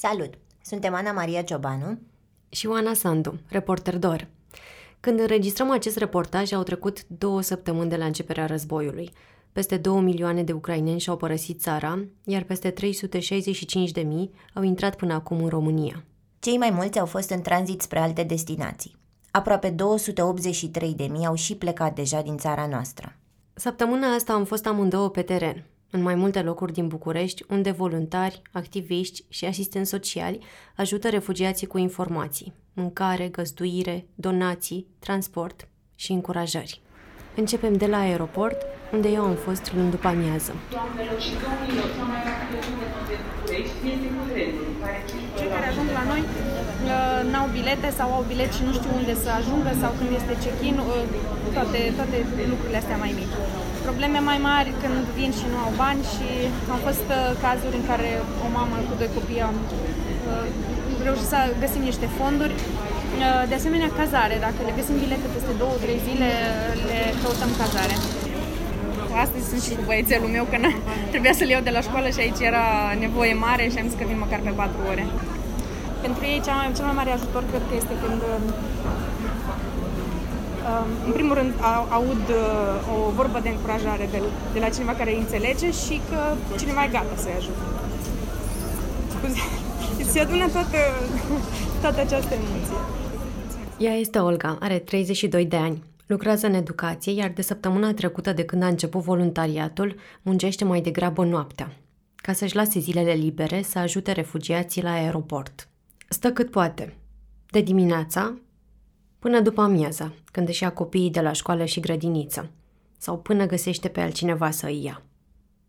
Salut! Suntem Ana Maria Ciobanu și Oana Sandu, reporter DOR. Când înregistrăm acest reportaj, au trecut două săptămâni de la începerea războiului. Peste 2 milioane de ucraineni și-au părăsit țara, iar peste 365 de mii au intrat până acum în România. Cei mai mulți au fost în tranzit spre alte destinații. Aproape 283 de mii au și plecat deja din țara noastră. Săptămâna asta am fost amândouă pe teren, în mai multe locuri din București, unde voluntari, activiști și asistenți sociali ajută refugiații cu informații, mâncare, găzduire, donații, transport și încurajări. Începem de la aeroport, unde eu am fost luni după amiază. Cei care ajung la noi uh, n-au bilete sau au bilet și nu știu unde să ajungă sau când este check-in, uh, toate, toate lucrurile astea mai mici. Probleme mai mari când vin și nu au bani și au fost uh, cazuri în care o mamă cu doi copii am reușit să găsim niște fonduri de asemenea, cazare. Dacă le găsim bilete peste două, trei zile, le căutăm cazare. Astăzi sunt și cu băiețelul meu, că trebuia să-l iau de la școală și aici era nevoie mare și am zis că vin măcar pe patru ore. Pentru ei cel mai, cel mai mare ajutor cred că este când um, în primul rând aud uh, o vorbă de încurajare de, de la cineva care îi înțelege și că cineva e gata să-i ajute. Scuze, se adună toată, toată această emoție. Ea este Olga, are 32 de ani. Lucrează în educație, iar de săptămâna trecută de când a început voluntariatul, muncește mai degrabă noaptea, ca să-și lase zilele libere să ajute refugiații la aeroport. Stă cât poate, de dimineața până după amiaza, când își ia copiii de la școală și grădiniță, sau până găsește pe altcineva să îi ia.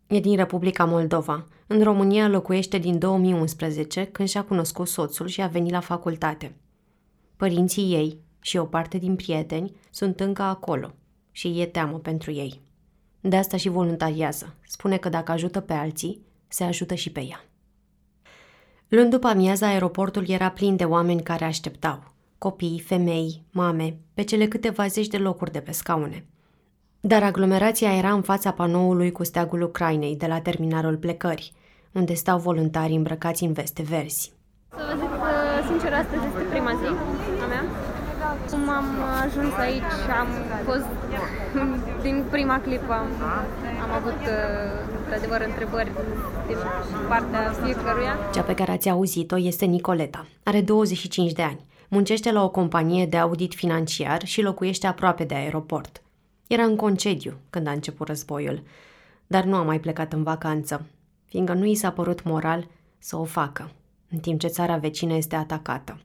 E din Republica Moldova. În România locuiește din 2011, când și-a cunoscut soțul și a venit la facultate. Părinții ei și o parte din prieteni sunt încă acolo și e teamă pentru ei. De asta și voluntariază. Spune că dacă ajută pe alții, se ajută și pe ea. Luni după amiază, aeroportul era plin de oameni care așteptau. Copii, femei, mame, pe cele câteva zeci de locuri de pe scaune. Dar aglomerația era în fața panoului cu steagul Ucrainei de la terminalul plecării, unde stau voluntari îmbrăcați în veste verzi. Să vă zic sincer, astăzi este prima zi a mea. Cum am ajuns aici, am fost din prima clipă, am, am avut într-adevăr întrebări din partea fiecăruia. Cea pe care ați auzit-o este Nicoleta. Are 25 de ani. Muncește la o companie de audit financiar și locuiește aproape de aeroport. Era în concediu când a început războiul, dar nu a mai plecat în vacanță, fiindcă nu i s-a părut moral să o facă în timp ce țara vecină este atacată.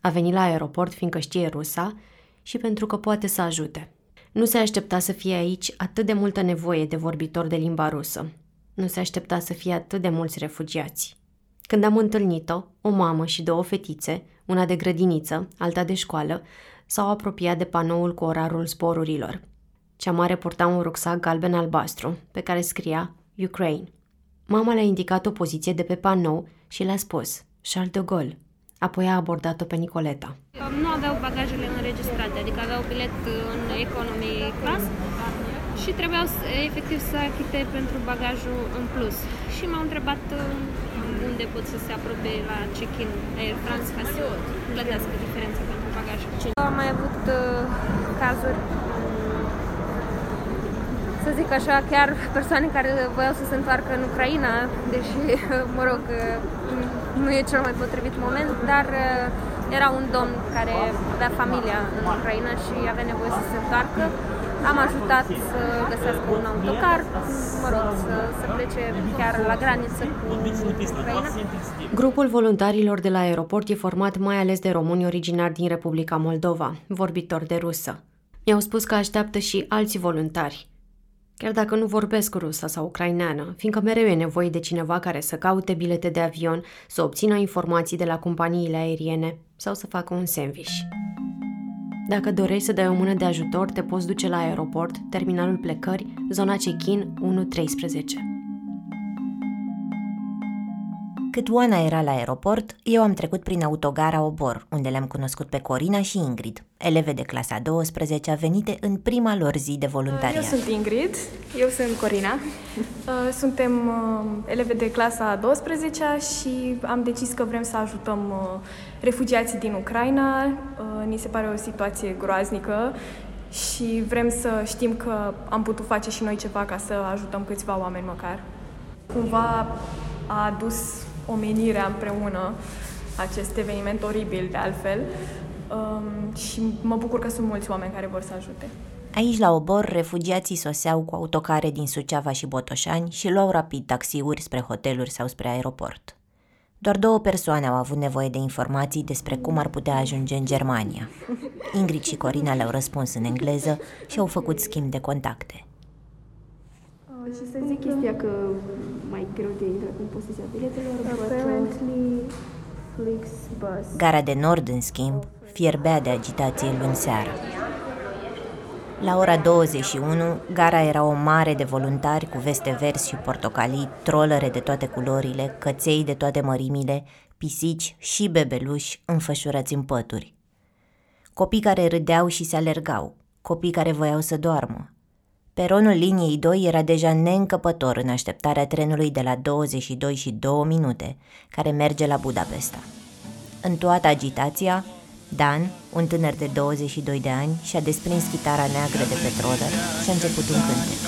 A venit la aeroport fiindcă știe rusa și pentru că poate să ajute. Nu se aștepta să fie aici atât de multă nevoie de vorbitor de limba rusă. Nu se aștepta să fie atât de mulți refugiați. Când am întâlnit-o, o mamă și două fetițe, una de grădiniță, alta de școală, s-au apropiat de panoul cu orarul zborurilor. Cea mare purta un rucsac galben-albastru, pe care scria Ukraine. Mama le-a indicat o poziție de pe panou și le-a spus Charles de Gaulle. Apoi a abordat-o pe Nicoleta. Nu aveau bagajele înregistrate, adică aveau bilet în economy class și trebuiau efectiv să achite pentru bagajul în plus. Și m-au întrebat uh, unde pot să se apropie la check-in Air France ca să plătească diferența pentru bagaj. Am mai avut uh, cazuri să zic așa, chiar persoane care voiau să se întoarcă în Ucraina, deși, mă rog, nu e cel mai potrivit moment, dar uh, era un domn care avea familia în Ucraina și avea nevoie să se întoarcă. Am ajutat să găsească un autocar, mă rog, să, să plece chiar la graniță cu Ucraina. Grupul voluntarilor de la aeroport e format mai ales de români originari din Republica Moldova, vorbitori de rusă. Mi-au spus că așteaptă și alți voluntari, chiar dacă nu vorbesc rusă sau ucraineană, fiindcă mereu e nevoie de cineva care să caute bilete de avion, să obțină informații de la companiile aeriene sau să facă un sandwich. Dacă dorești să dai o mână de ajutor, te poți duce la aeroport, terminalul plecări, zona check-in 113. Cât Oana era la aeroport, eu am trecut prin autogara Obor, unde le-am cunoscut pe Corina și Ingrid, eleve de clasa 12 venite în prima lor zi de voluntariat. Eu sunt Ingrid, eu sunt Corina. Uh, suntem uh, eleve de clasa 12 și am decis că vrem să ajutăm uh, refugiații din Ucraina. Ni se pare o situație groaznică și vrem să știm că am putut face și noi ceva ca să ajutăm câțiva oameni măcar. Cumva a adus omenirea împreună acest eveniment oribil de altfel um, și mă bucur că sunt mulți oameni care vor să ajute. Aici la Obor, refugiații soseau cu autocare din Suceava și Botoșani și luau rapid taxiuri spre hoteluri sau spre aeroport. Doar două persoane au avut nevoie de informații despre cum ar putea ajunge în Germania. Ingrid și Corina le-au răspuns în engleză și au făcut schimb de contacte. Uh, și să zic chestia că mai greu de intrat în posesia biletelor, Apparently, Flixbus. Gara de Nord, în schimb, fierbea de agitație luni seara. La ora 21, gara era o mare de voluntari cu veste verzi și portocalii, trolere de toate culorile, căței de toate mărimile, pisici și bebeluși înfășurați în pături. Copii care râdeau și se alergau, copii care voiau să doarmă. Peronul liniei 2 era deja neîncăpător în așteptarea trenului de la 22 și 2 minute, care merge la Budapesta. În toată agitația, Dan, un tânăr de 22 de ani, și-a desprins chitara neagră de pe troller și a început un cântec.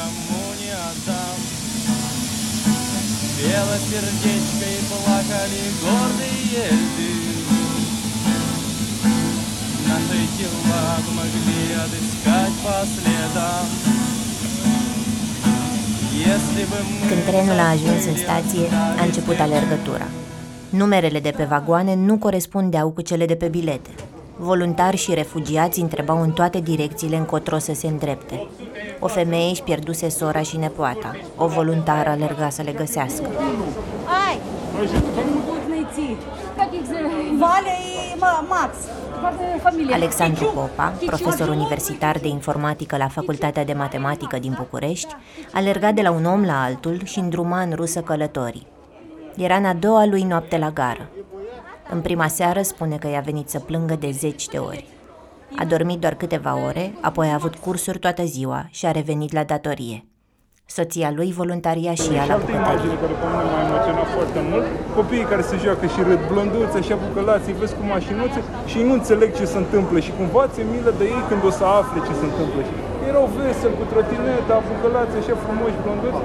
Пела сердечко и плакали гордые льды Наши тела могли отыскать по следам Când trenul a ajuns în stație, a început alergătura. Numerele de pe vagoane nu corespundeau cu cele de pe bilete. Voluntari și refugiați întrebau în toate direcțiile încotro să se îndrepte. O femeie își pierduse sora și nepoata. O voluntară alerga să le găsească. Ai! Max! Alexandru Popa, profesor universitar de informatică la Facultatea de Matematică din București, alerga de la un om la altul și îndruma în rusă călătorii. Era în a doua lui noapte la gară. În prima seară spune că i-a venit să plângă de zeci de ori. A dormit doar câteva ore, apoi a avut cursuri toată ziua și a revenit la datorie. Soția lui voluntaria și ea la bucătărie. care pe mine m-a emoționat foarte mult. Copiii care se joacă și râd blânduți, așa bucălați, îi vezi cu mașinuțe și nu înțeleg ce se întâmplă și cumva ți milă de ei când o să afle ce se întâmplă. Și erau veseli cu trotineta, bucălați așa frumoși, blânduți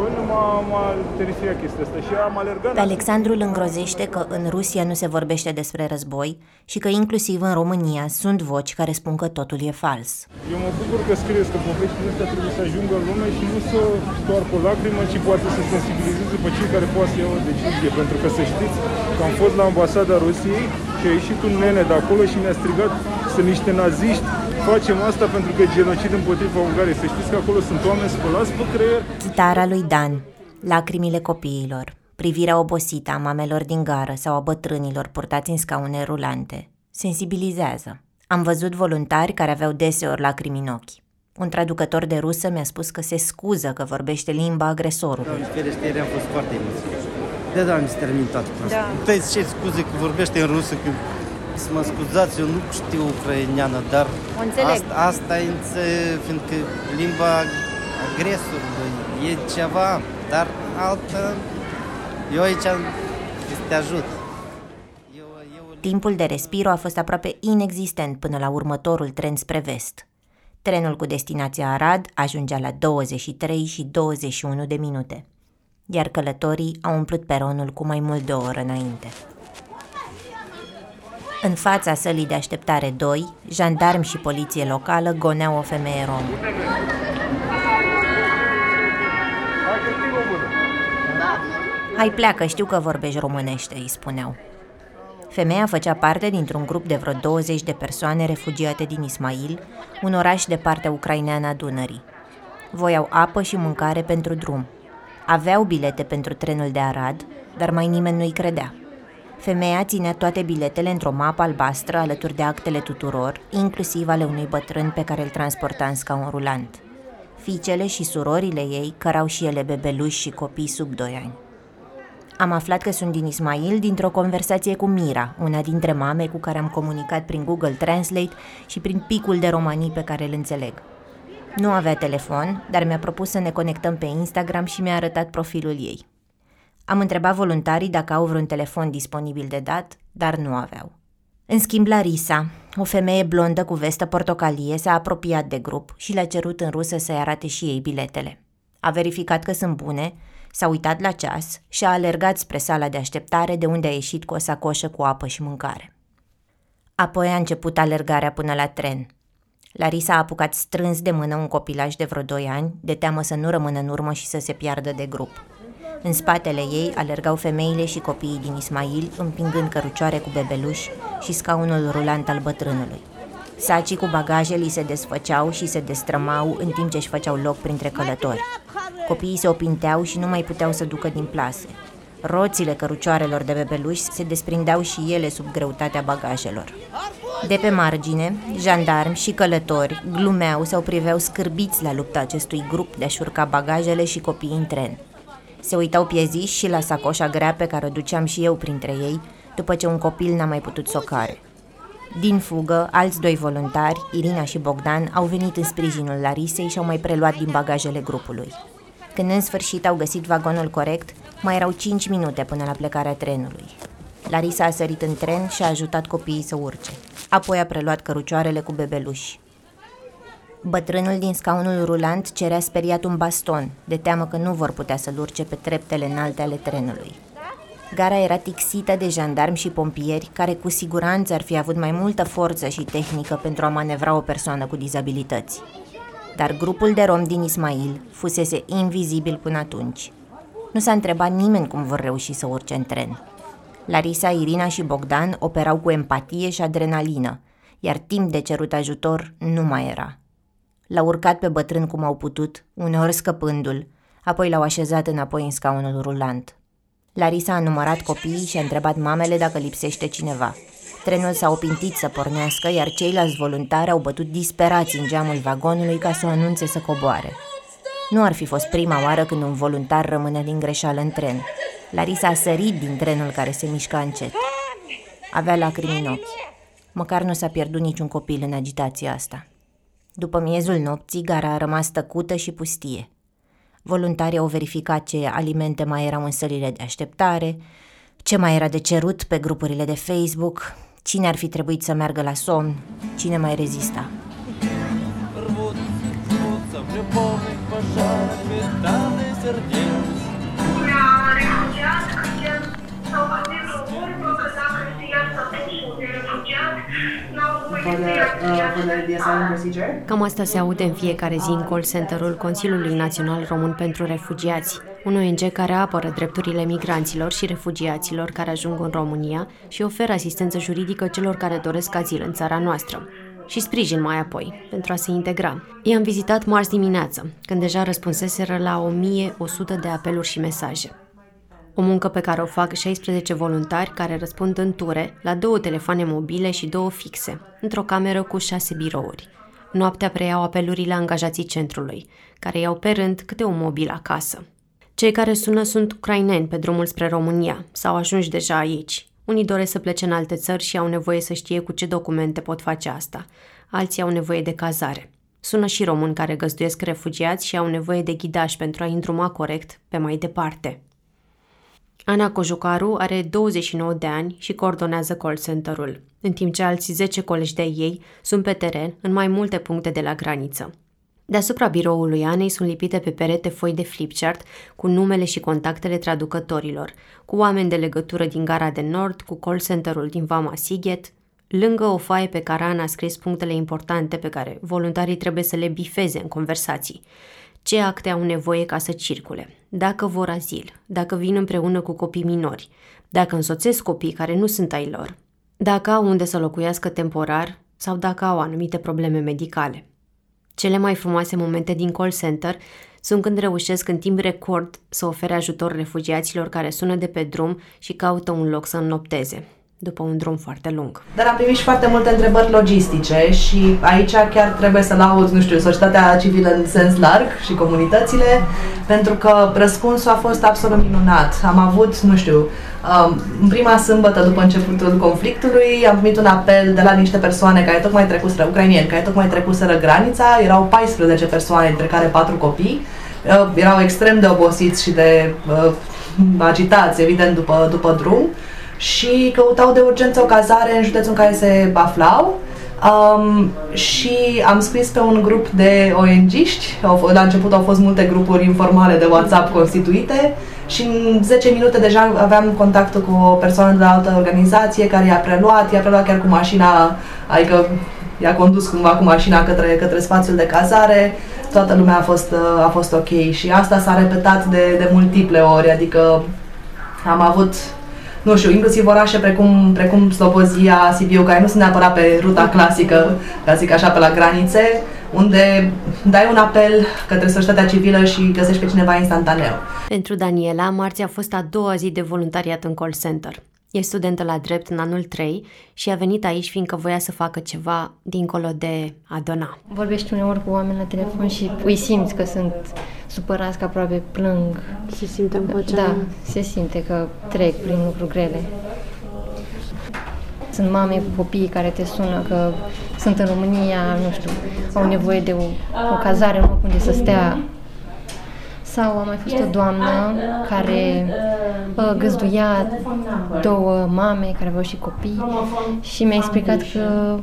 Până m-a, m-a terifiat chestia asta și am alergat. Alexandru îl îngrozește că în Rusia nu se vorbește despre război și că inclusiv în România sunt voci care spun că totul e fals. Eu mă bucur că scrieți că poveștile astea trebuie să ajungă în lume și nu să stoarcă o lacrimă, ci poate să sensibilizeze pe cei care poate să iau o decizie. Pentru că să știți că am fost la ambasada Rusiei și a ieșit un nene de acolo și mi-a strigat sunt niște naziști facem asta pentru că genocid împotriva Ungariei. Să știți că acolo sunt oameni spălați pe creier. Chitara lui Dan, lacrimile copiilor, privirea obosită a mamelor din gară sau a bătrânilor purtați în scaune rulante, sensibilizează. Am văzut voluntari care aveau deseori lacrimi în ochi. Un traducător de rusă mi-a spus că se scuză că vorbește limba agresorului. Doamne ferește, ieri am fost foarte emoționat. De doamne, se termin toată Da. Puteți ce scuze că vorbește în rusă, că să mă scuzați, eu nu știu ucraineană, dar asta, asta e, fiindcă limba agresorului e ceva, dar altă, eu aici te ajut. Timpul de respiro a fost aproape inexistent până la următorul tren spre vest. Trenul cu destinația Arad ajungea la 23 și 21 de minute, iar călătorii au umplut peronul cu mai mult de o oră înainte. În fața sălii de așteptare 2, jandarmi și poliție locală goneau o femeie romă. Hai pleacă, știu că vorbești românește, îi spuneau. Femeia făcea parte dintr-un grup de vreo 20 de persoane refugiate din Ismail, un oraș de partea ucraineană a Dunării. Voiau apă și mâncare pentru drum. Aveau bilete pentru trenul de Arad, dar mai nimeni nu-i credea. Femeia ținea toate biletele într-o mapă albastră alături de actele tuturor, inclusiv ale unui bătrân pe care îl transporta în scaun rulant. Fiicele și surorile ei cărau și ele bebeluși și copii sub 2 ani. Am aflat că sunt din Ismail dintr-o conversație cu Mira, una dintre mame cu care am comunicat prin Google Translate și prin picul de romanii pe care îl înțeleg. Nu avea telefon, dar mi-a propus să ne conectăm pe Instagram și mi-a arătat profilul ei. Am întrebat voluntarii dacă au vreun telefon disponibil de dat, dar nu aveau. În schimb, Larisa, o femeie blondă cu vestă portocalie, s-a apropiat de grup și le-a cerut în rusă să-i arate și ei biletele. A verificat că sunt bune, s-a uitat la ceas și a alergat spre sala de așteptare de unde a ieșit cu o sacoșă cu apă și mâncare. Apoi a început alergarea până la tren. Larisa a apucat strâns de mână un copilaj de vreo doi ani, de teamă să nu rămână în urmă și să se piardă de grup. În spatele ei alergau femeile și copiii din Ismail, împingând cărucioare cu bebeluși și scaunul rulant al bătrânului. Sacii cu bagaje li se desfăceau și se destrămau în timp ce își făceau loc printre călători. Copiii se opinteau și nu mai puteau să ducă din plase. Roțile cărucioarelor de bebeluși se desprindeau și ele sub greutatea bagajelor. De pe margine, jandarmi și călători glumeau sau priveau scârbiți la lupta acestui grup de a șurca bagajele și copiii în tren. Se uitau pieziși și la sacoșa grea pe care o duceam și eu printre ei, după ce un copil n-a mai putut să o care. Din fugă, alți doi voluntari, Irina și Bogdan, au venit în sprijinul Larisei și au mai preluat din bagajele grupului. Când în sfârșit au găsit vagonul corect, mai erau 5 minute până la plecarea trenului. Larisa a sărit în tren și a ajutat copiii să urce. Apoi a preluat cărucioarele cu bebeluși. Bătrânul din scaunul rulant cerea speriat un baston, de teamă că nu vor putea să-l urce pe treptele înalte ale trenului. Gara era tixită de jandarmi și pompieri care cu siguranță ar fi avut mai multă forță și tehnică pentru a manevra o persoană cu dizabilități. Dar grupul de rom din Ismail fusese invizibil până atunci. Nu s-a întrebat nimeni cum vor reuși să urce în tren. Larisa, Irina și Bogdan operau cu empatie și adrenalină, iar timp de cerut ajutor nu mai era. L-au urcat pe bătrân cum au putut, uneori scăpându-l, apoi l-au așezat înapoi în scaunul rulant. Larisa a numărat copiii și a întrebat mamele dacă lipsește cineva. Trenul s-a opintit să pornească, iar ceilalți voluntari au bătut disperați în geamul vagonului ca să o anunțe să coboare. Nu ar fi fost prima oară când un voluntar rămâne din greșeală în tren. Larisa a sărit din trenul care se mișca încet. Avea lacrimi în ochi. Măcar nu s-a pierdut niciun copil în agitația asta. După miezul nopții, gara a rămas tăcută și pustie. Voluntarii au verificat ce alimente mai erau în sălile de așteptare, ce mai era de cerut pe grupurile de Facebook, cine ar fi trebuit să meargă la somn, cine mai rezista. Cam asta se aude în fiecare zi în call center-ul Consiliului Național Român pentru Refugiați, un ONG care apără drepturile migranților și refugiaților care ajung în România și oferă asistență juridică celor care doresc azil în țara noastră și sprijin mai apoi, pentru a se integra. I-am vizitat marți dimineață, când deja răspunseseră la 1100 de apeluri și mesaje. O muncă pe care o fac 16 voluntari care răspund în ture la două telefoane mobile și două fixe, într-o cameră cu șase birouri. Noaptea preiau apelurile angajații centrului, care iau pe rând câte un mobil acasă. Cei care sună sunt ucraineni pe drumul spre România sau ajungi deja aici. Unii doresc să plece în alte țări și au nevoie să știe cu ce documente pot face asta. Alții au nevoie de cazare. Sună și români care găzduiesc refugiați și au nevoie de ghidaj pentru a îndruma corect pe mai departe. Ana Cojucaru are 29 de ani și coordonează call center-ul, în timp ce alții 10 colegi de ei sunt pe teren în mai multe puncte de la graniță. Deasupra biroului Anei sunt lipite pe perete foi de flipchart cu numele și contactele traducătorilor, cu oameni de legătură din Gara de Nord, cu call center-ul din Vama Sighet, lângă o foaie pe care Ana a scris punctele importante pe care voluntarii trebuie să le bifeze în conversații ce acte au nevoie ca să circule, dacă vor azil, dacă vin împreună cu copii minori, dacă însoțesc copii care nu sunt ai lor, dacă au unde să locuiască temporar sau dacă au anumite probleme medicale. Cele mai frumoase momente din call center sunt când reușesc în timp record să ofere ajutor refugiaților care sună de pe drum și caută un loc să înnopteze. După un drum foarte lung. Dar am primit și foarte multe întrebări logistice și aici chiar trebuie să laud, nu știu, societatea civilă în sens larg și comunitățile, pentru că răspunsul a fost absolut minunat. Am avut, nu știu, um, în prima sâmbătă după începutul conflictului am primit un apel de la niște persoane care tocmai trecuseră, ucrainieni, care tocmai trecuseră granița, erau 14 persoane, între care 4 copii, uh, erau extrem de obosiți și de uh, agitați, evident, după, după drum și căutau de urgență o cazare în județul în care se aflau. Um, și am scris pe un grup de ONG-ști, la început au fost multe grupuri informale de WhatsApp constituite. Și în 10 minute deja aveam contactul cu o persoană de la altă organizație care i-a preluat, i-a preluat chiar cu mașina, adică i-a condus cumva cu mașina către, către spațiul de cazare, toată lumea a fost, a fost ok. Și asta s-a repetat de, de multiple ori, adică am avut nu știu, inclusiv orașe precum, precum Slobozia, Sibiu, care nu sunt neapărat pe ruta clasică, ca zic așa, pe la granițe, unde dai un apel către societatea civilă și găsești pe cineva instantaneu. Pentru Daniela, marți a fost a doua zi de voluntariat în call center. E studentă la drept în anul 3 și a venit aici fiindcă voia să facă ceva dincolo de a dona. Vorbești uneori cu oameni la telefon și îi simți că sunt supărați, că aproape plâng. Se simte în vocea Da, se simte că trec prin lucruri grele. Sunt mame cu copii care te sună că sunt în România, nu știu, au nevoie de o, o cazare, un loc unde să stea sau a mai fost o doamnă care uh, găzduia două mame care aveau și copii și mi-a explicat că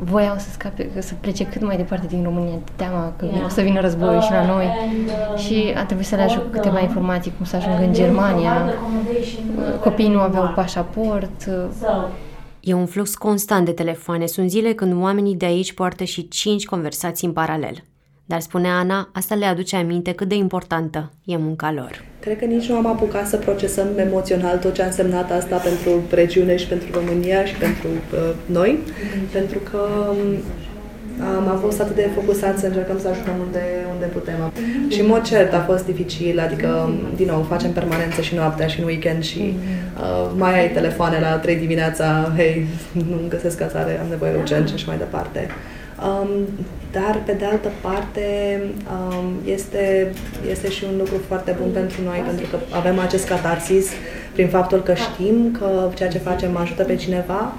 voiau să scape, să plece cât mai departe din România, de teama că o să vină războiul și la noi și a trebuit să le ajut câteva informații cum să ajungă în Germania. Copiii nu aveau pașaport. E un flux constant de telefoane. Sunt zile când oamenii de aici poartă și cinci conversații în paralel. Dar, spune Ana, asta le aduce aminte cât de importantă e munca lor. Cred că nici nu am apucat să procesăm emoțional tot ce a însemnat asta pentru regiune și pentru România și pentru uh, noi, mm-hmm. pentru că um, am fost atât de focusați să încercăm să ajutăm unde, unde putem. Mm-hmm. Și în mod cert a fost dificil, adică, din nou, facem permanență și noaptea și în weekend și mm-hmm. uh, mai ai telefoane la 3 dimineața, hei, nu găsesc cazare, am nevoie urgent și așa mai departe. Um, dar, pe de altă parte, um, este, este și un lucru foarte bun pentru noi, pentru că avem acest catarsis prin faptul că știm că ceea ce facem ajută pe cineva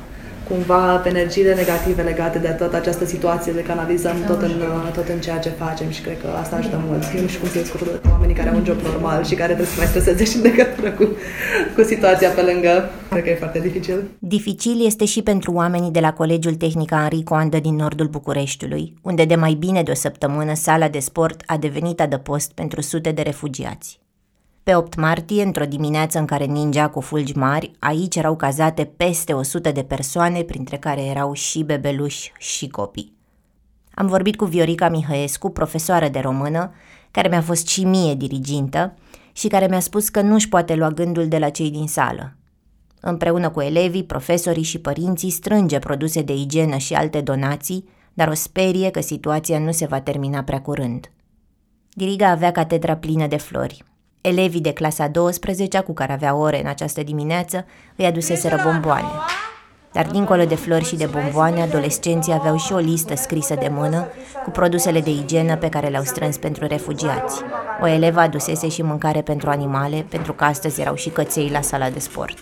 cumva pe energiile negative legate de toată această situație le canalizăm tot în, tot în ceea ce facem și cred că asta ajută mult. Eu nu știu cum să discut cu oamenii care au un job normal și care trebuie să mai streseze și în legătură cu, cu situația pe lângă. Cred că e foarte dificil. Dificil este și pentru oamenii de la Colegiul Tehnic Enrico Andă din nordul Bucureștiului, unde de mai bine de o săptămână sala de sport a devenit adăpost pentru sute de refugiați. Pe 8 martie, într-o dimineață în care ningea cu fulgi mari, aici erau cazate peste 100 de persoane, printre care erau și bebeluși și copii. Am vorbit cu Viorica Mihăescu, profesoară de română, care mi-a fost și mie dirigintă și care mi-a spus că nu-și poate lua gândul de la cei din sală. Împreună cu elevii, profesorii și părinții strânge produse de igienă și alte donații, dar o sperie că situația nu se va termina prea curând. Diriga avea catedra plină de flori, Elevii de clasa 12 cu care avea ore în această dimineață îi aduseseră bomboane. Dar dincolo de flori și de bomboane, adolescenții aveau și o listă scrisă de mână cu produsele de igienă pe care le-au strâns pentru refugiați. O elevă adusese și mâncare pentru animale, pentru că astăzi erau și căței la sala de sport.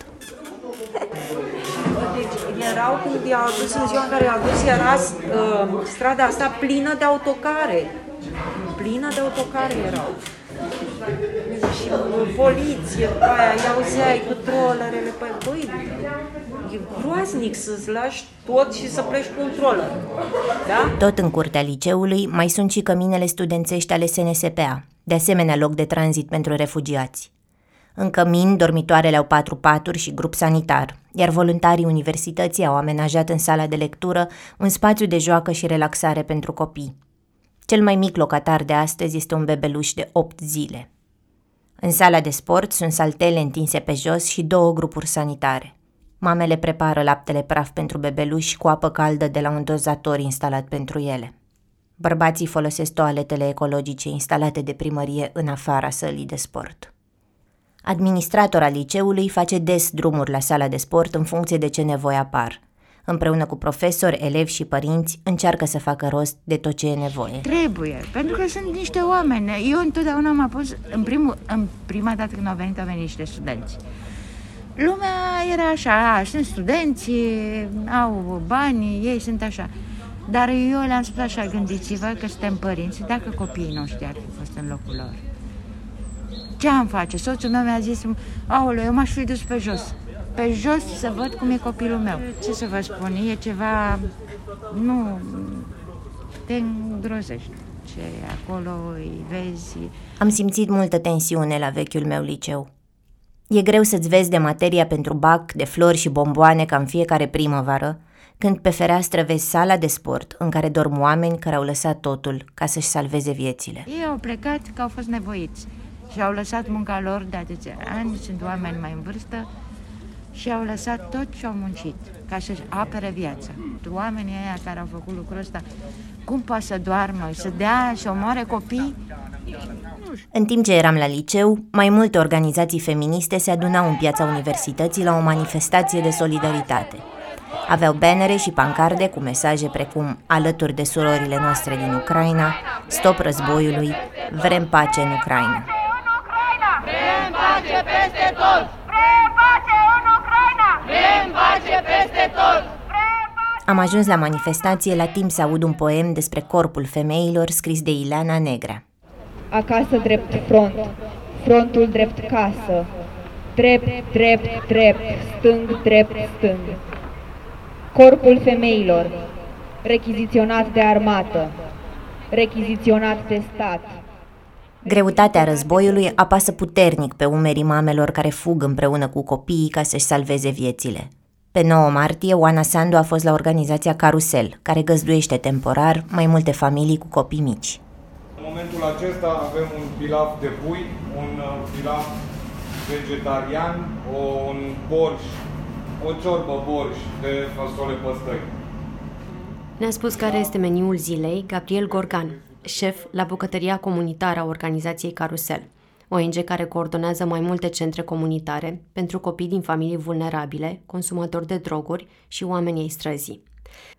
Deci erau când i-au adus în ziua în care i-au adus, era uh, strada asta plină de autocare. Plină de autocare erau și poliție, după aia îi auzeai cu trollerele, păi, băi, e groaznic să-ți lași tot și să pleci cu un troller, da? Tot în curtea liceului mai sunt și căminele studențești ale SNSPA, de asemenea loc de tranzit pentru refugiați. În cămin, dormitoarele au patru paturi și grup sanitar, iar voluntarii universității au amenajat în sala de lectură un spațiu de joacă și relaxare pentru copii. Cel mai mic locatar de astăzi este un bebeluș de 8 zile. În sala de sport sunt saltele întinse pe jos și două grupuri sanitare. Mamele prepară laptele praf pentru bebeluși cu apă caldă de la un dozator instalat pentru ele. Bărbații folosesc toaletele ecologice instalate de primărie în afara sălii de sport. Administrator al liceului face des drumuri la sala de sport în funcție de ce nevoie apar. Împreună cu profesori, elevi și părinți, încearcă să facă rost de tot ce e nevoie. Trebuie, pentru că sunt niște oameni. Eu întotdeauna m-am pus, în, primul, în prima dată când au venit, au venit niște studenți. Lumea era așa, a, sunt studenți, au bani, ei sunt așa. Dar eu le-am spus așa, gândiți-vă că suntem părinți, dacă copiii noștri ar fi fost în locul lor. Ce am face? Soțul meu mi-a zis, aoleu, eu m-aș fi dus pe jos. Pe jos să văd cum e copilul meu. Ce să vă spun, e ceva, nu, te îngrozești ce acolo îi vezi. Am simțit multă tensiune la vechiul meu liceu. E greu să-ți vezi de materia pentru bac, de flori și bomboane ca în fiecare primăvară, când pe fereastră vezi sala de sport în care dorm oameni care au lăsat totul ca să-și salveze viețile. Ei au plecat că au fost nevoiți și au lăsat munca lor de atâția ani, sunt oameni mai în vârstă și au lăsat tot ce au muncit ca să-și apere viața. Oamenii aia care au făcut lucrul ăsta, cum poate să doarmă, să dea, să omoare copii? În timp ce eram la liceu, mai multe organizații feministe se adunau în piața universității la o manifestație de solidaritate. Aveau bannere și pancarde cu mesaje precum Alături de surorile noastre din Ucraina, Stop războiului, Vrem pace în Ucraina. Vrem pace peste tot! Vrem pace în Ucraina! Vrem pace peste tot! Am ajuns la manifestație la timp să aud un poem despre corpul femeilor scris de Ileana Negra. Acasă drept front, frontul drept casă, drept, drept, drept, stâng, drept, stâng. Corpul femeilor, rechiziționat de armată, rechiziționat de stat, Greutatea războiului apasă puternic pe umerii mamelor care fug împreună cu copiii ca să-și salveze viețile. Pe 9 martie, Oana Sandu a fost la organizația Carusel, care găzduiește temporar mai multe familii cu copii mici. În momentul acesta avem un pilaf de pui, un uh, pilaf vegetarian, un borș, o ciorbă borș de fasole păstăi. Ne-a spus care este meniul zilei Gabriel Gorgan, șef la bucătăria comunitară a organizației Carusel, ONG care coordonează mai multe centre comunitare pentru copii din familii vulnerabile, consumatori de droguri și oameni ai străzii.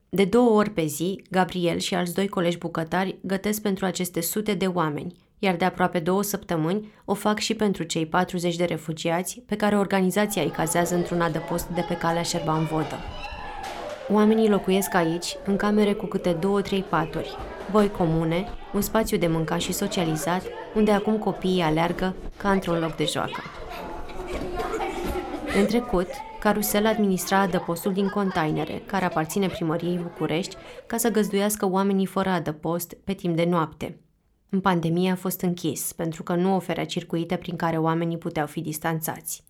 De două ori pe zi, Gabriel și alți doi colegi bucătari gătesc pentru aceste sute de oameni, iar de aproape două săptămâni o fac și pentru cei 40 de refugiați pe care organizația îi cazează într-un adăpost de pe calea Șerban-Vodă. Oamenii locuiesc aici, în camere cu câte două-trei paturi, boi comune, un spațiu de mâncat și socializat, unde acum copiii aleargă ca într-un loc de joacă. În trecut, Carusel administra adăpostul din containere, care aparține primăriei București, ca să găzduiască oamenii fără adăpost pe timp de noapte. În pandemie a fost închis, pentru că nu oferea circuite prin care oamenii puteau fi distanțați.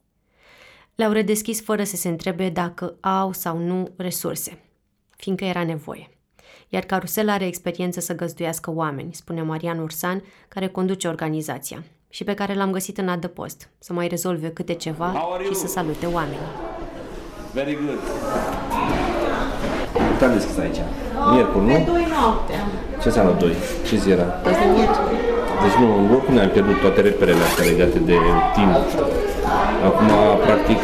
Le-au redeschis fără să se întrebe dacă au sau nu resurse, fiindcă era nevoie. Iar Carusel are experiență să găzduiască oameni, spune Marian Ursan, care conduce organizația și pe care l-am găsit în adăpost, să mai rezolve câte ceva și să salute oamenii. Very good. Cât am deschis aici? Miercuri, nu? Pe 2 noapte. Ce înseamnă 2? Ce zi era? Deci nu, oricum ne-am pierdut toate reperele astea legate de timp. Acum, practic,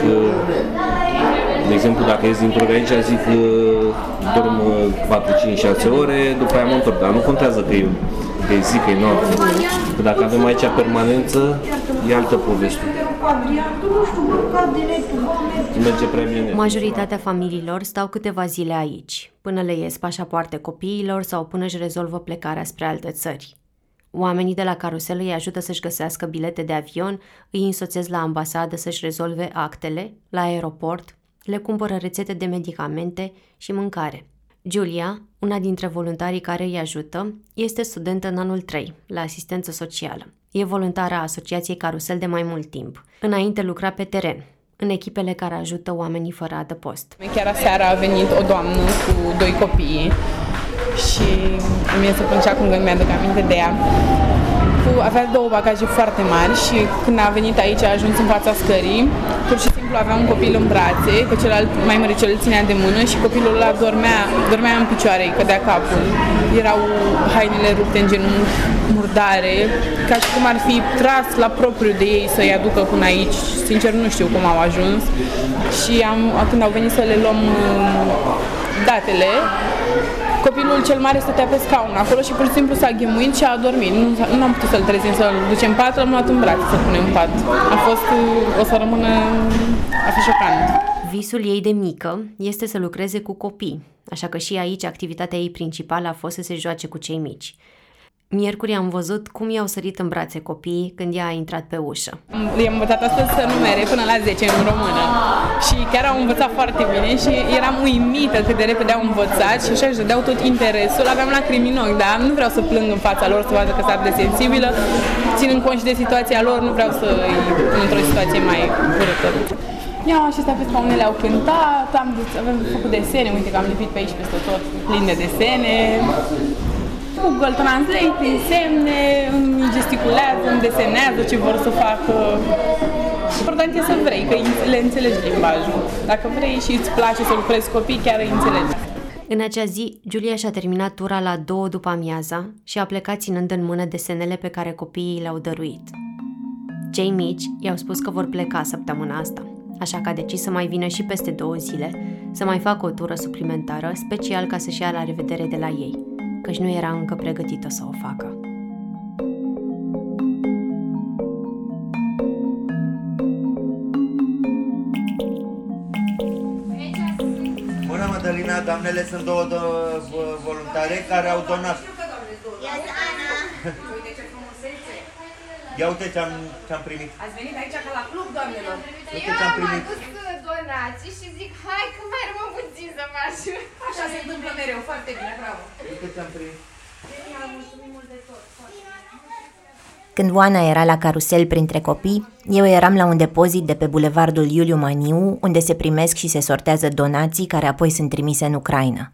de exemplu, dacă ies dintr-o aici, zic că dorm 4, 5, 6 ore, după aia mă întorc, dar nu contează că e, că e zi, că e noapte. Că dacă avem aici permanență, e altă poveste. Merge prea bine. Majoritatea familiilor stau câteva zile aici, până le ies pașapoarte copiilor sau până își rezolvă plecarea spre alte țări. Oamenii de la carusel îi ajută să-și găsească bilete de avion, îi însoțesc la ambasadă să-și rezolve actele, la aeroport, le cumpără rețete de medicamente și mâncare. Giulia, una dintre voluntarii care îi ajută, este studentă în anul 3, la asistență socială. E voluntară a Asociației Carusel de mai mult timp. Înainte lucra pe teren, în echipele care ajută oamenii fără adăpost. Chiar aseară a venit o doamnă cu doi copii și mie se plângea cum mi-aduc aminte de ea. timpul avea două bagaje foarte mari și când a venit aici a ajuns în fața scării, pur și simplu avea un copil în brațe, că celălalt mai măricel îl ținea de mână și copilul ăla dormea, dormea în picioare, îi cădea capul. Erau hainele rupte în genunchi, murdare, ca și cum ar fi tras la propriu de ei să-i aducă până aici. Sincer, nu știu cum au ajuns. Și am, când au venit să le luăm uh, datele, Copilul cel mare stătea pe scaun acolo și pur și simplu s-a ghemuit și a adormit. Nu, nu am putut să-l trezim, să-l ducem în pat, l-am luat în brațe să punem în pat. A fost, o să rămână, a fost șocant. Visul ei de mică este să lucreze cu copii, așa că și aici activitatea ei principală a fost să se joace cu cei mici. Miercuri am văzut cum i-au sărit în brațe copiii când ea a intrat pe ușă. I-am învățat astăzi să numere până la 10 în română și chiar au învățat foarte bine și eram uimită cât de repede au învățat și așa își dădeau tot interesul. Aveam lacrimi în ochi, dar nu vreau să plâng în fața lor, să vadă că s-ar de sensibilă. Ținând cont și de situația lor, nu vreau să îi pun într-o situație mai urâtă. Iau și astea pe scaunele au cântat, am, avem făcut desene, uite că am lipit pe aici peste tot plin de desene. Google Translate, prin semne, îmi gesticulează, îmi desenează ce vor să facă. Important e să vrei, că le înțelegi limbajul. Dacă vrei și îți place să lucrezi copii, chiar îi înțelegi. În acea zi, Julia și-a terminat tura la două după amiaza și a plecat ținând în mână desenele pe care copiii le-au dăruit. Cei mici i-au spus că vor pleca săptămâna asta, așa că a decis să mai vină și peste două zile, să mai facă o tură suplimentară, special ca să-și ia la revedere de la ei căci nu era încă pregătită să o facă. Bună, Madalina, doamnele sunt două do- voluntare care au donat. Ia uite ce-am, ce-am primit. Ați venit aici ca la club, doamnelor. Uite ce-am primit. Eu am adus donații și zic, hai că mai rămân puțin să mă ajut. Așa se întâmplă mereu, foarte bine, bravo. Uite ce-am primit. Când Oana era la carusel printre copii, eu eram la un depozit de pe bulevardul Iuliu Maniu, unde se primesc și se sortează donații care apoi sunt trimise în Ucraina.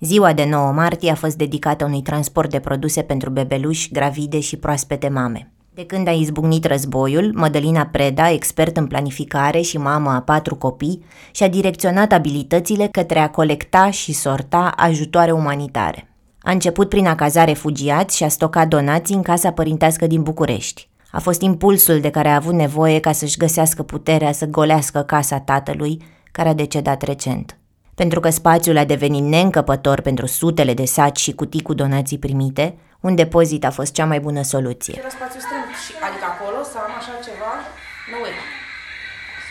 Ziua de 9 martie a fost dedicată unui transport de produse pentru bebeluși, gravide și proaspete mame. De când a izbucnit războiul, Mădălina Preda, expert în planificare și mamă a patru copii, și-a direcționat abilitățile către a colecta și sorta ajutoare umanitare. A început prin a caza refugiați și a stocat donații în casa părintească din București. A fost impulsul de care a avut nevoie ca să-și găsească puterea să golească casa tatălui, care a decedat recent. Pentru că spațiul a devenit neîncăpător pentru sutele de saci și cutii cu donații primite, un depozit a fost cea mai bună soluție. Era spațiu strâmb și adică acolo să am așa ceva, no way.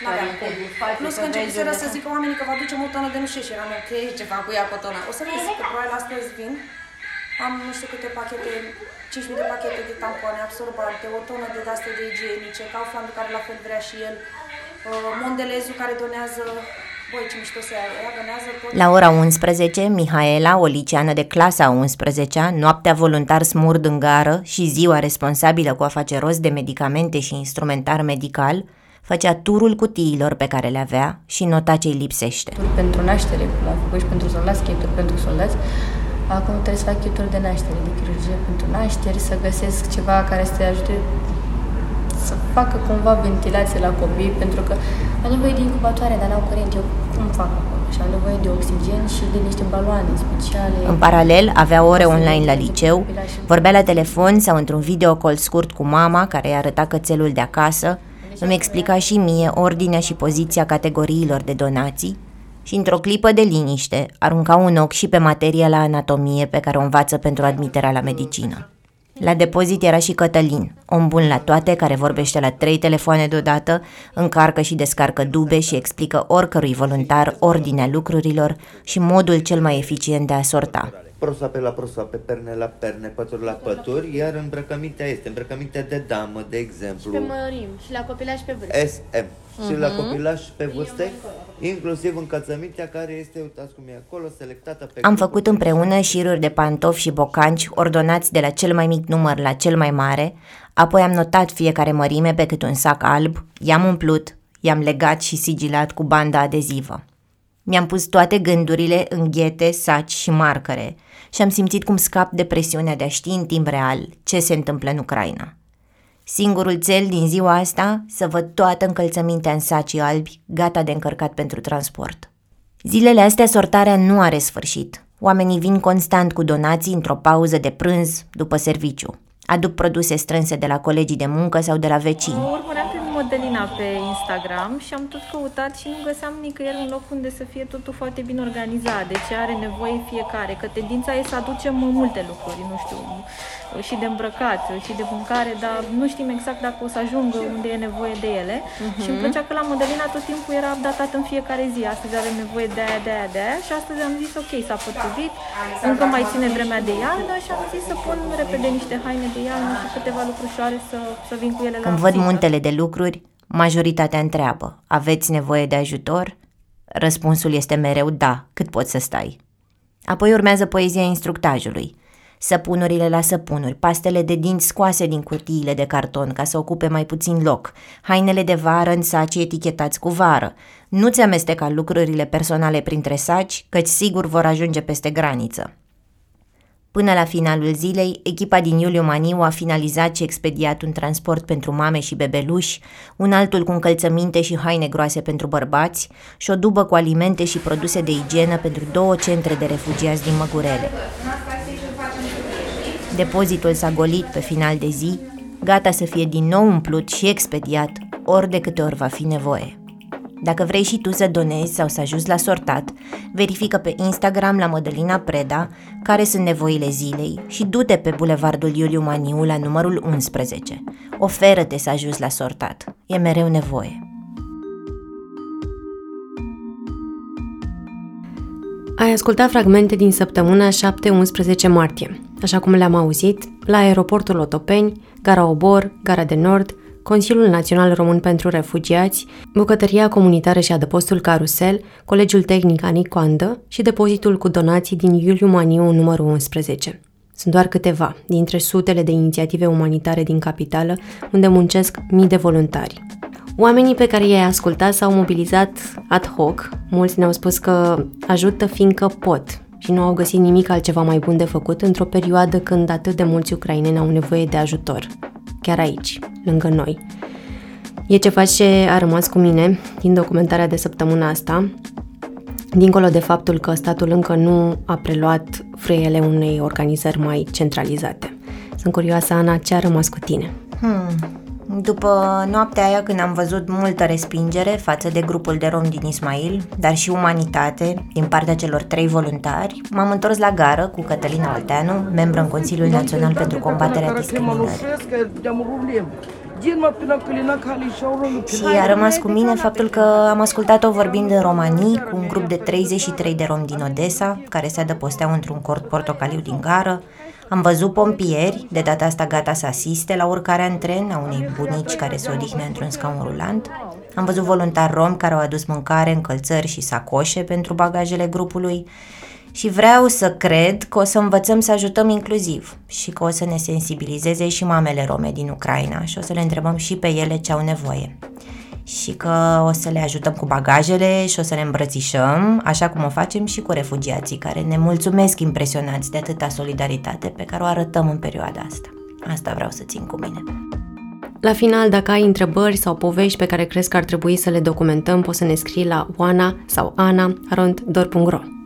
N-aveam cum. Plus că începuseră să zică oamenii că vă aducem o tonă de nu știu și eram ok, ce fac cu ea cu tona. O să vezi că probabil astăzi vin am nu știu câte pachete, 5.000 de pachete de tampoane absorbante, o tonă de daste de igienice, Kaufland care la fel vrea și el, uh, Mondelezu care donează Băi, ce mișto se donează tot. La ora 11, Mihaela, o liceană de clasa 11 noaptea voluntar smurd în gară și ziua responsabilă cu a face rost de medicamente și instrumentar medical, făcea turul cutiilor pe care le avea și nota ce îi lipsește. Pentru naștere, cum am făcut și pentru soldați, pentru soldați, Acum trebuie să fac kituri de naștere, de chirurgie pentru naștere, să găsesc ceva care să te ajute să facă cumva ventilație la copii, pentru că am nevoie de incubatoare, dar n-au curent. Eu cum fac acolo? Și am nevoie de oxigen și de niște baloane speciale. În paralel, avea ore online la liceu, vorbea la telefon sau într-un video call scurt cu mama, care i-a arătat cățelul de acasă, îmi explica și mie ordinea și poziția categoriilor de donații, și într-o clipă de liniște arunca un ochi și pe materia la anatomie pe care o învață pentru admiterea la medicină. La depozit era și Cătălin, om bun la toate, care vorbește la trei telefoane deodată, încarcă și descarcă dube și explică oricărui voluntar ordinea lucrurilor și modul cel mai eficient de a sorta prosoape la prosoape, perne la perne, pături la pături, iar îmbrăcămintea este îmbrăcămintea de damă, de exemplu. Și pe mărim, și la copilaș pe vârstă. SM. Uh-huh. Și la mhm. copilaș pe vârstă, inclusiv încălțămintea care este, uitați cum e acolo, selectată pe... Am făcut împreună șiruri de pantofi și bocanci ordonați de la cel mai mic număr la cel mai mare, apoi am notat fiecare mărime pe cât un sac alb, i-am umplut, i-am legat și sigilat cu banda adezivă. Mi-am pus toate gândurile în ghete, saci și marcare și am simțit cum scap de presiunea de a ști în timp real ce se întâmplă în Ucraina. Singurul cel din ziua asta să văd toată încălțămintea în sacii albi, gata de încărcat pentru transport. Zilele astea sortarea nu are sfârșit. Oamenii vin constant cu donații într-o pauză de prânz după serviciu. Aduc produse strânse de la colegii de muncă sau de la vecini. Urmăream pe Modelina pe Instagram și am tot căutat și nu găseam nicăieri un loc unde să fie totul foarte bine organizat, de ce are nevoie fiecare, că tendința e să aducem multe lucruri, nu știu, și de îmbrăcat, și de mâncare, dar nu știm exact dacă o să ajungă unde e nevoie de ele. Uh-huh. Și îmi plăcea că la Modelina tot timpul era updatat în fiecare zi. Astăzi avem nevoie de aia, de aia, de aia și astăzi am zis ok, s-a potrivit, încă mai ține vremea de iarnă și am zis să pun repede niște haine de iarnă și câteva lucrușoare să, să vin cu ele la Când văd muntele de lucruri, majoritatea întreabă, aveți nevoie de ajutor? Răspunsul este mereu da, cât poți să stai. Apoi urmează poezia instructajului – săpunurile la săpunuri, pastele de dinți scoase din cutiile de carton ca să ocupe mai puțin loc, hainele de vară în saci etichetați cu vară. Nu-ți amesteca lucrurile personale printre saci, căci sigur vor ajunge peste graniță. Până la finalul zilei, echipa din Iuliu Maniu a finalizat și expediat un transport pentru mame și bebeluși, un altul cu încălțăminte și haine groase pentru bărbați și o dubă cu alimente și produse de igienă pentru două centre de refugiați din Măgurele. Depozitul s-a golit pe final de zi, gata să fie din nou umplut și expediat ori de câte ori va fi nevoie. Dacă vrei și tu să donezi sau să ajungi la sortat, verifică pe Instagram la Modelina Preda care sunt nevoile zilei și du-te pe Bulevardul Iuliu Maniu la numărul 11. Oferă-te să ajungi la sortat. E mereu nevoie. Ai ascultat fragmente din săptămâna 7-11 martie, așa cum le-am auzit, la aeroportul Otopeni, Gara Obor, Gara de Nord, Consiliul Național Român pentru Refugiați, Bucătăria Comunitară și Adăpostul Carusel, Colegiul Tehnic Anicoandă și depozitul cu donații din Iuliu Maniu numărul 11. Sunt doar câteva dintre sutele de inițiative umanitare din capitală unde muncesc mii de voluntari. Oamenii pe care i-ai ascultat s-au mobilizat ad hoc. Mulți ne-au spus că ajută fiindcă pot și nu au găsit nimic altceva mai bun de făcut într-o perioadă când atât de mulți ucraineni au nevoie de ajutor. Chiar aici, lângă noi. E ceva ce a rămas cu mine din documentarea de săptămâna asta, dincolo de faptul că statul încă nu a preluat frâiele unei organizări mai centralizate. Sunt curioasă, Ana, ce a rămas cu tine? Hmm. După noaptea aia când am văzut multă respingere față de grupul de rom din Ismail, dar și umanitate din partea celor trei voluntari, m-am întors la gară cu Cătălina Olteanu, membră în Consiliul Național pentru Combaterea Discriminării. Și a rămas cu mine faptul că am ascultat-o vorbind în romanii cu un grup de 33 de romi din Odessa, care se adăposteau într-un cort portocaliu din gară, am văzut pompieri, de data asta gata să asiste la urcarea în tren a unei bunici care se odihne într-un scaun rulant. Am văzut voluntari romi care au adus mâncare, încălțări și sacoșe pentru bagajele grupului și vreau să cred că o să învățăm să ajutăm inclusiv și că o să ne sensibilizeze și mamele rome din Ucraina și o să le întrebăm și pe ele ce au nevoie și că o să le ajutăm cu bagajele și o să le îmbrățișăm, așa cum o facem și cu refugiații care ne mulțumesc impresionați de atâta solidaritate pe care o arătăm în perioada asta. Asta vreau să țin cu mine. La final, dacă ai întrebări sau povești pe care crezi că ar trebui să le documentăm, poți să ne scrii la oana sau ana.ro